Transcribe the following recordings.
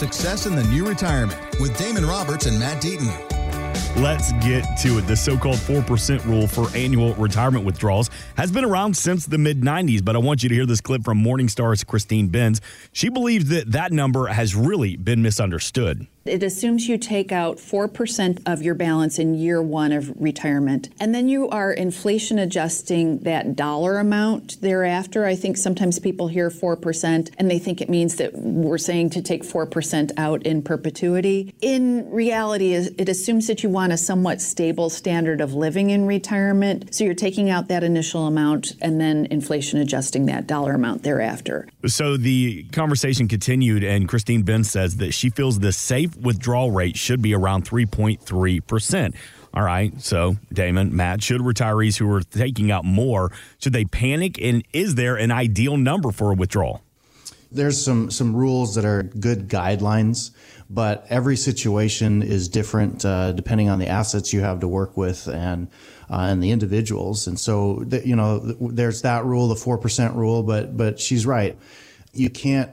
Success in the New Retirement with Damon Roberts and Matt Deaton. Let's get to it. The so called 4% rule for annual retirement withdrawals has been around since the mid 90s, but I want you to hear this clip from Morningstar's Christine Benz. She believes that that number has really been misunderstood. It assumes you take out 4% of your balance in year one of retirement. And then you are inflation adjusting that dollar amount thereafter. I think sometimes people hear 4% and they think it means that we're saying to take 4% out in perpetuity. In reality, it assumes that you want a somewhat stable standard of living in retirement. So you're taking out that initial amount and then inflation adjusting that dollar amount thereafter. So the conversation continued, and Christine Benz says that she feels the safe withdrawal rate should be around 3.3%. All right. So, Damon, Matt, should retirees who are taking out more, should they panic? And is there an ideal number for a withdrawal? There's some, some rules that are good guidelines, but every situation is different uh, depending on the assets you have to work with and uh, and the individuals. And so, you know, there's that rule, the four percent rule. But but she's right. You can't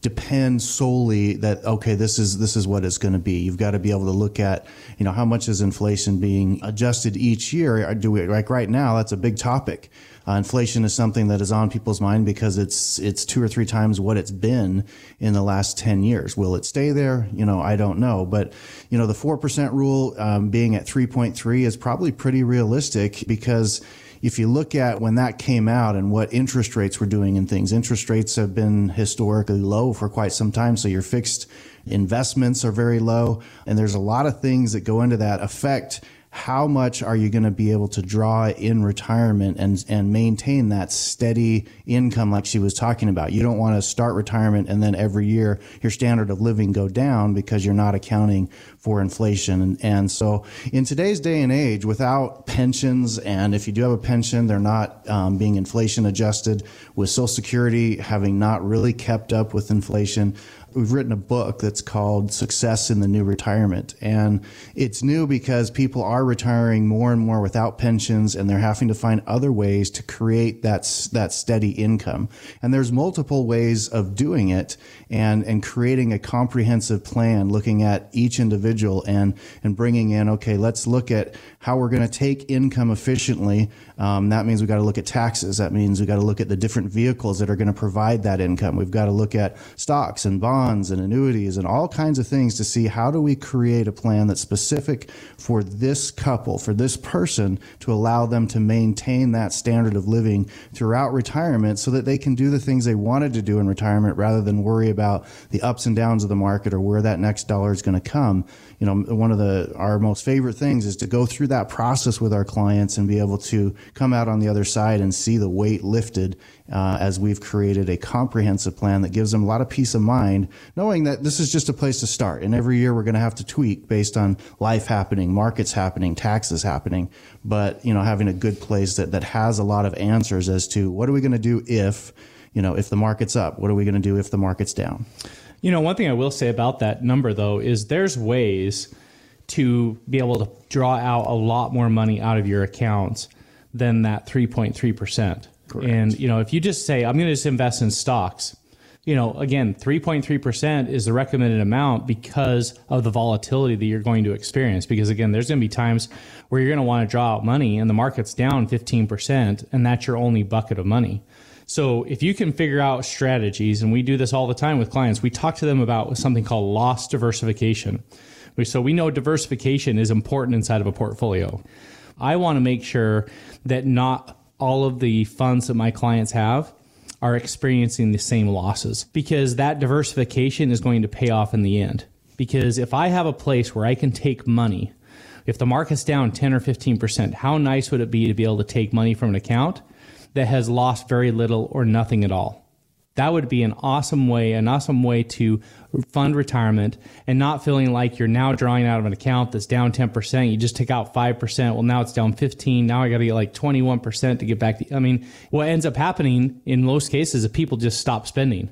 depend solely that okay this is this is what it's going to be. You've got to be able to look at you know how much is inflation being adjusted each year? Do we like right now that's a big topic. Uh, inflation is something that is on people's mind because it's it's two or three times what it's been in the last 10 years. Will it stay there? You know i don't know. But you know the 4% rule um, being at 3.3 is probably pretty realistic because if you look at when that came out and what interest rates were doing and things, interest rates have been historically low for quite some time. So your fixed investments are very low. And there's a lot of things that go into that affect how much are you going to be able to draw in retirement and and maintain that steady income like she was talking about? You don't want to start retirement and then every year your standard of living go down because you're not accounting for inflation. And, and so in today's day and age without pensions and if you do have a pension they're not um, being inflation adjusted with social security having not really kept up with inflation we've written a book that's called Success in the New Retirement. And it's new because people are retiring more and more without pensions and they're having to find other ways to create that, that steady income. And there's multiple ways of doing it and, and creating a comprehensive plan, looking at each individual and, and bringing in, okay, let's look at how we're going to take income efficiently. Um, that means we've got to look at taxes. That means we've got to look at the different vehicles that are going to provide that income. We've got to look at stocks and bonds and annuities and all kinds of things to see how do we create a plan that's specific for this couple, for this person to allow them to maintain that standard of living throughout retirement so that they can do the things they wanted to do in retirement rather than worry about the ups and downs of the market or where that next dollar is going to come you know, one of the our most favorite things is to go through that process with our clients and be able to come out on the other side and see the weight lifted uh, as we've created a comprehensive plan that gives them a lot of peace of mind, knowing that this is just a place to start. And every year we're going to have to tweak based on life happening, markets happening, taxes happening. But you know, having a good place that that has a lot of answers as to what are we going to do if you know if the market's up, what are we going to do if the market's down. You know, one thing I will say about that number though is there's ways to be able to draw out a lot more money out of your accounts than that 3.3%. And you know, if you just say I'm going to just invest in stocks, you know, again, 3.3% is the recommended amount because of the volatility that you're going to experience. Because again, there's going to be times where you're going to want to draw out money and the market's down 15%, and that's your only bucket of money. So if you can figure out strategies, and we do this all the time with clients, we talk to them about something called loss diversification. So we know diversification is important inside of a portfolio. I want to make sure that not all of the funds that my clients have are experiencing the same losses because that diversification is going to pay off in the end. Because if I have a place where I can take money, if the market's down 10 or 15%, how nice would it be to be able to take money from an account that has lost very little or nothing at all. That would be an awesome way, an awesome way to fund retirement and not feeling like you're now drawing out of an account that's down 10%. You just take out 5%. Well, now it's down 15. Now I got to get like 21% to get back. To, I mean, what ends up happening in most cases is people just stop spending.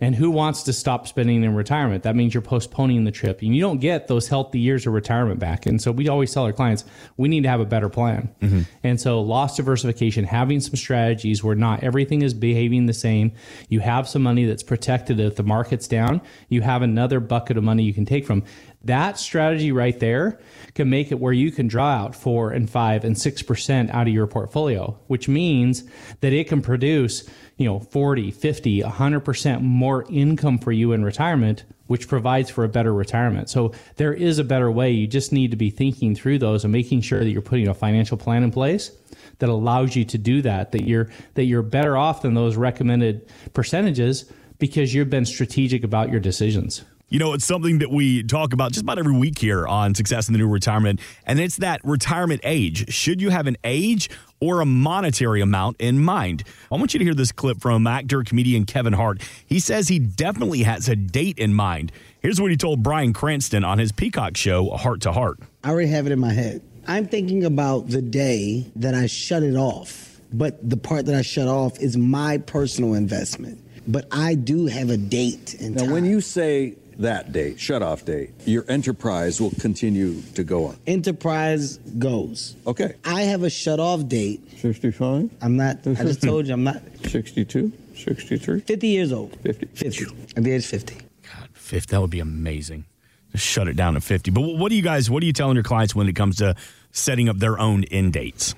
And who wants to stop spending in retirement? That means you're postponing the trip and you don't get those healthy years of retirement back. And so we always tell our clients, we need to have a better plan. Mm-hmm. And so loss diversification, having some strategies where not everything is behaving the same. You have some money that's protected if the market's down. You have another bucket of money you can take from. That strategy right there can make it where you can draw out four and five and six percent out of your portfolio, which means that it can produce, you know, 40, 50, 100% more income for you in retirement, which provides for a better retirement. So there is a better way. You just need to be thinking through those and making sure that you're putting a financial plan in place that allows you to do that, that you're that you're better off than those recommended percentages because you've been strategic about your decisions. You know, it's something that we talk about just about every week here on Success in the New Retirement, and it's that retirement age. Should you have an age or a monetary amount in mind? I want you to hear this clip from actor, comedian Kevin Hart. He says he definitely has a date in mind. Here's what he told Bryan Cranston on his Peacock show, Hart to Heart. I already have it in my head. I'm thinking about the day that I shut it off, but the part that I shut off is my personal investment. But I do have a date in Now, time. when you say that date, shut off date, your enterprise will continue to go on. Enterprise goes. Okay. I have a shut off date. 65, I'm not, I just told you I'm not 62, 63, 50 years old. 50. 50. At the age 50. God, 50, that would be amazing. Just shut it down at 50. But what do you guys, what are you telling your clients when it comes to setting up their own end dates?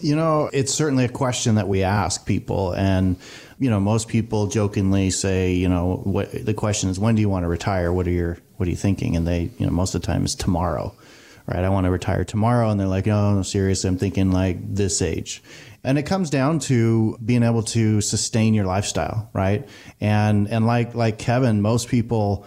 You know, it's certainly a question that we ask people, and you know, most people jokingly say, you know, what the question is, when do you want to retire? What are your, what are you thinking? And they, you know, most of the time is tomorrow, right? I want to retire tomorrow, and they're like, oh, no, seriously, I'm thinking like this age. And it comes down to being able to sustain your lifestyle, right? And and like like Kevin, most people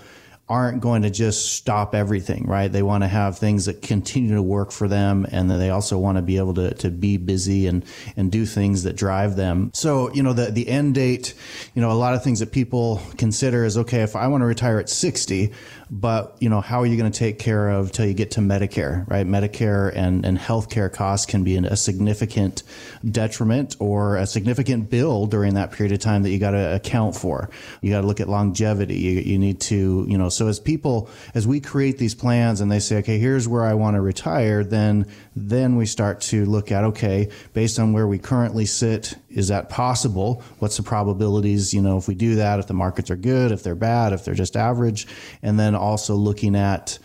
aren't going to just stop everything, right? They want to have things that continue to work for them and they also want to be able to, to be busy and, and do things that drive them. So, you know, the, the end date, you know, a lot of things that people consider is, okay, if I want to retire at 60, but, you know, how are you going to take care of till you get to Medicare, right? Medicare and, and healthcare costs can be a significant detriment or a significant bill during that period of time that you got to account for. You got to look at longevity. You, you need to, you know, so as people, as we create these plans and they say, okay, here's where I want to retire, then, then we start to look at, okay, based on where we currently sit, is that possible? What's the probabilities, you know, if we do that, if the markets are good, if they're bad, if they're just average, and then also looking at,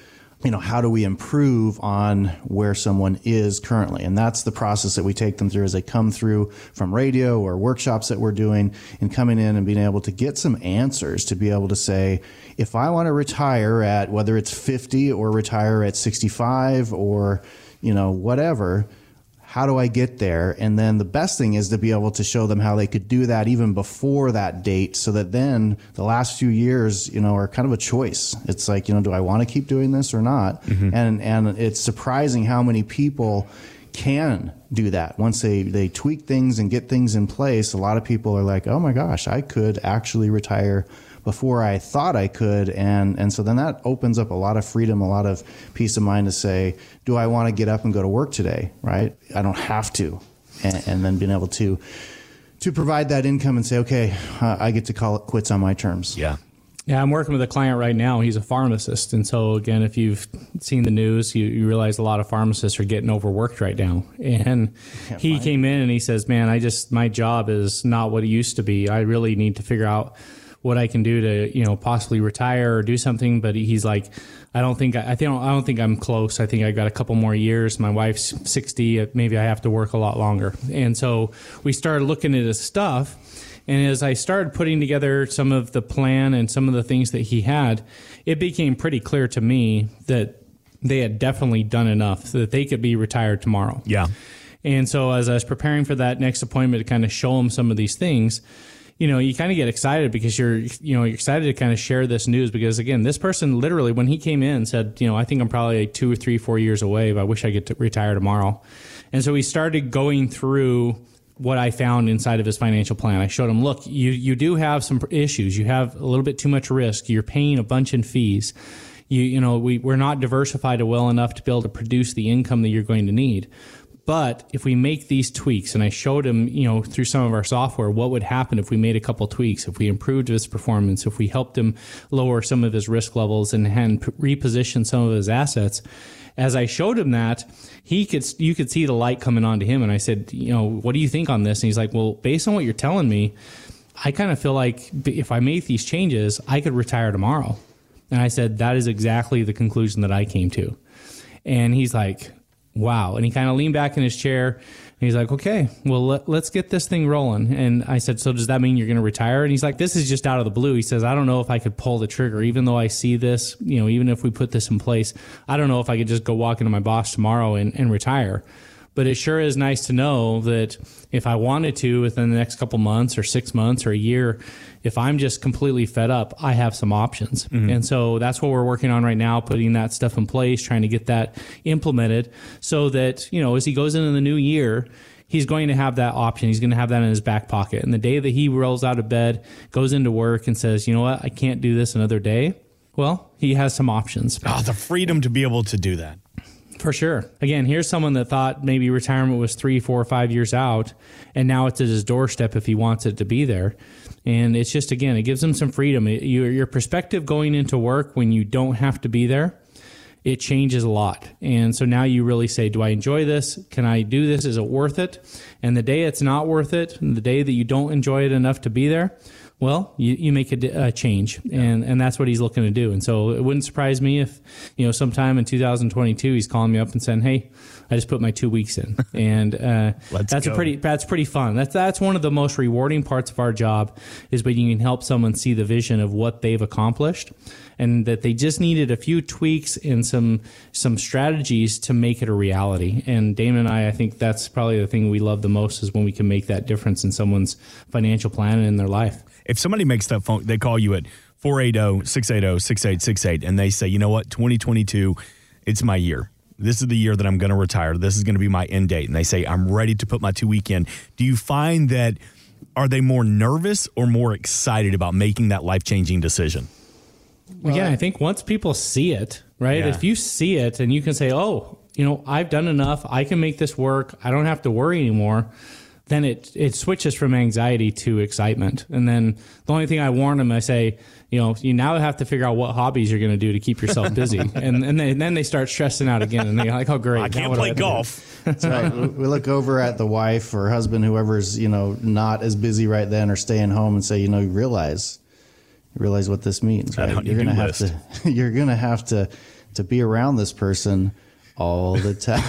you know, how do we improve on where someone is currently? And that's the process that we take them through as they come through from radio or workshops that we're doing and coming in and being able to get some answers to be able to say, if I want to retire at whether it's 50 or retire at 65 or, you know, whatever, how do I get there? And then the best thing is to be able to show them how they could do that even before that date so that then the last few years, you know, are kind of a choice. It's like, you know, do I want to keep doing this or not? Mm-hmm. And and it's surprising how many people can do that once they they tweak things and get things in place a lot of people are like oh my gosh i could actually retire before i thought i could and and so then that opens up a lot of freedom a lot of peace of mind to say do i want to get up and go to work today right i don't have to and, and then being able to to provide that income and say okay uh, i get to call it quits on my terms Yeah. Yeah, I'm working with a client right now. He's a pharmacist. And so, again, if you've seen the news, you, you realize a lot of pharmacists are getting overworked right now. And he came in and he says, Man, I just, my job is not what it used to be. I really need to figure out what I can do to, you know, possibly retire or do something. But he's like, I don't think, I think, I don't think I'm close. I think I got a couple more years. My wife's 60. Maybe I have to work a lot longer. And so we started looking at his stuff. And as I started putting together some of the plan and some of the things that he had, it became pretty clear to me that they had definitely done enough so that they could be retired tomorrow. Yeah. And so as I was preparing for that next appointment to kind of show him some of these things, you know, you kind of get excited because you're, you know, you're excited to kind of share this news because again, this person literally when he came in said, you know, I think I'm probably like two or three, four years away, but I wish I could retire tomorrow. And so we started going through what I found inside of his financial plan. I showed him, look, you, you do have some issues. You have a little bit too much risk. You're paying a bunch in fees. You, you know, we, we're not diversified well enough to be able to produce the income that you're going to need. But if we make these tweaks, and I showed him, you know, through some of our software, what would happen if we made a couple tweaks, if we improved his performance, if we helped him lower some of his risk levels and, and reposition some of his assets. As I showed him that, he could, you could see the light coming on to him. And I said, you know, what do you think on this? And he's like, well, based on what you're telling me, I kind of feel like if I make these changes, I could retire tomorrow. And I said, that is exactly the conclusion that I came to. And he's like, wow. And he kind of leaned back in his chair. And he's like, okay, well, let, us get this thing rolling. And I said, so does that mean you're going to retire? And he's like, this is just out of the blue. He says, I don't know if I could pull the trigger, even though I see this, you know, even if we put this in place, I don't know if I could just go walk into my boss tomorrow and, and retire. But it sure is nice to know that if I wanted to within the next couple months or six months or a year, if I'm just completely fed up, I have some options. Mm-hmm. And so that's what we're working on right now, putting that stuff in place, trying to get that implemented so that, you know, as he goes into the new year, he's going to have that option. He's going to have that in his back pocket. And the day that he rolls out of bed, goes into work and says, you know what, I can't do this another day. Well, he has some options. Oh, the freedom to be able to do that. For sure. Again, here's someone that thought maybe retirement was three, four, five years out, and now it's at his doorstep if he wants it to be there. And it's just, again, it gives him some freedom. It, your, your perspective going into work when you don't have to be there, it changes a lot. And so now you really say, do I enjoy this? Can I do this? Is it worth it? And the day it's not worth it, the day that you don't enjoy it enough to be there, well, you, you make a, a change, and, and that's what he's looking to do. And so it wouldn't surprise me if, you know, sometime in 2022 he's calling me up and saying, "Hey, I just put my two weeks in," and uh, that's go. a pretty that's pretty fun. That's that's one of the most rewarding parts of our job is when you can help someone see the vision of what they've accomplished, and that they just needed a few tweaks and some some strategies to make it a reality. And Damon and I, I think that's probably the thing we love the most is when we can make that difference in someone's financial plan and in their life if somebody makes that phone, they call you at 480 680 6868 and they say, you know what, 2022, it's my year. This is the year that I'm going to retire. This is going to be my end date. And they say, I'm ready to put my two week in. Do you find that, are they more nervous or more excited about making that life changing decision? Well, Again, I think once people see it, right? Yeah. If you see it and you can say, oh, you know, I've done enough. I can make this work. I don't have to worry anymore then it it switches from anxiety to excitement. And then the only thing I warn them, I say, you know, you now have to figure out what hobbies you're going to do to keep yourself busy. and and, they, and, then they start stressing out again, and they're like, oh great, I can't play I golf. That's right. We look over at the wife or husband, whoever's you know not as busy right then or staying home, and say, you know, you realize you realize what this means, right? You're gonna have list. to you're gonna have to to be around this person all the time.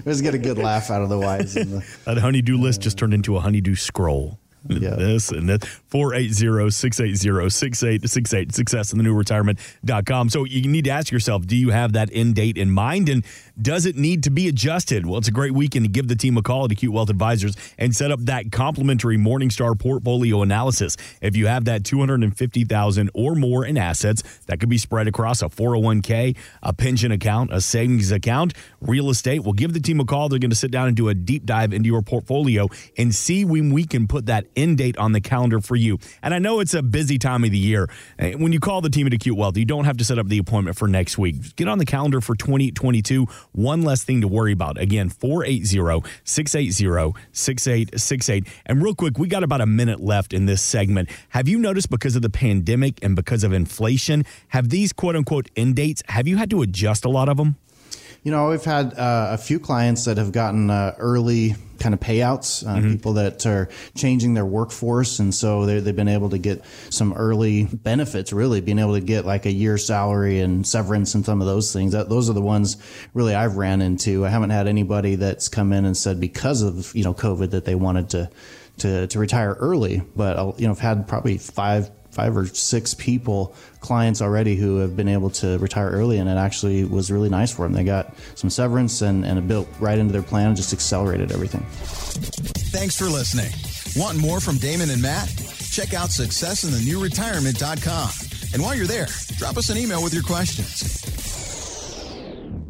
Let's get a good laugh out of the wives. The, that honeydew list just turned into a honeydew scroll. Yeah. This and that 480 680 6868 success in the new retirement.com. So you need to ask yourself, do you have that end date in mind? And does it need to be adjusted? Well, it's a great weekend to give the team a call at Acute Wealth Advisors and set up that complimentary Morningstar portfolio analysis. If you have that 250,000 or more in assets that could be spread across a 401k, a pension account, a savings account, real estate, well, give the team a call. They're going to sit down and do a deep dive into your portfolio and see when we can put that end date on the calendar for you. And I know it's a busy time of the year. Eh, when you call the team at Acute Wealth, you don't have to set up the appointment for next week. Get on the calendar for 2022. One less thing to worry about. Again, 480 680 6868. And real quick, we got about a minute left in this segment. Have you noticed because of the pandemic and because of inflation, have these quote unquote end dates, have you had to adjust a lot of them? You know, we've had uh, a few clients that have gotten uh, early kind of payouts, uh, mm-hmm. people that are changing their workforce. And so they've been able to get some early benefits, really being able to get like a year's salary and severance and some of those things. That, those are the ones really I've ran into. I haven't had anybody that's come in and said because of, you know, COVID that they wanted to, to, to retire early. But, uh, you know, I've had probably five five or six people, clients already who have been able to retire early, and it actually was really nice for them. They got some severance and, and it built right into their plan and just accelerated everything. Thanks for listening. Want more from Damon and Matt? Check out successinthenewretirement.com. And while you're there, drop us an email with your questions.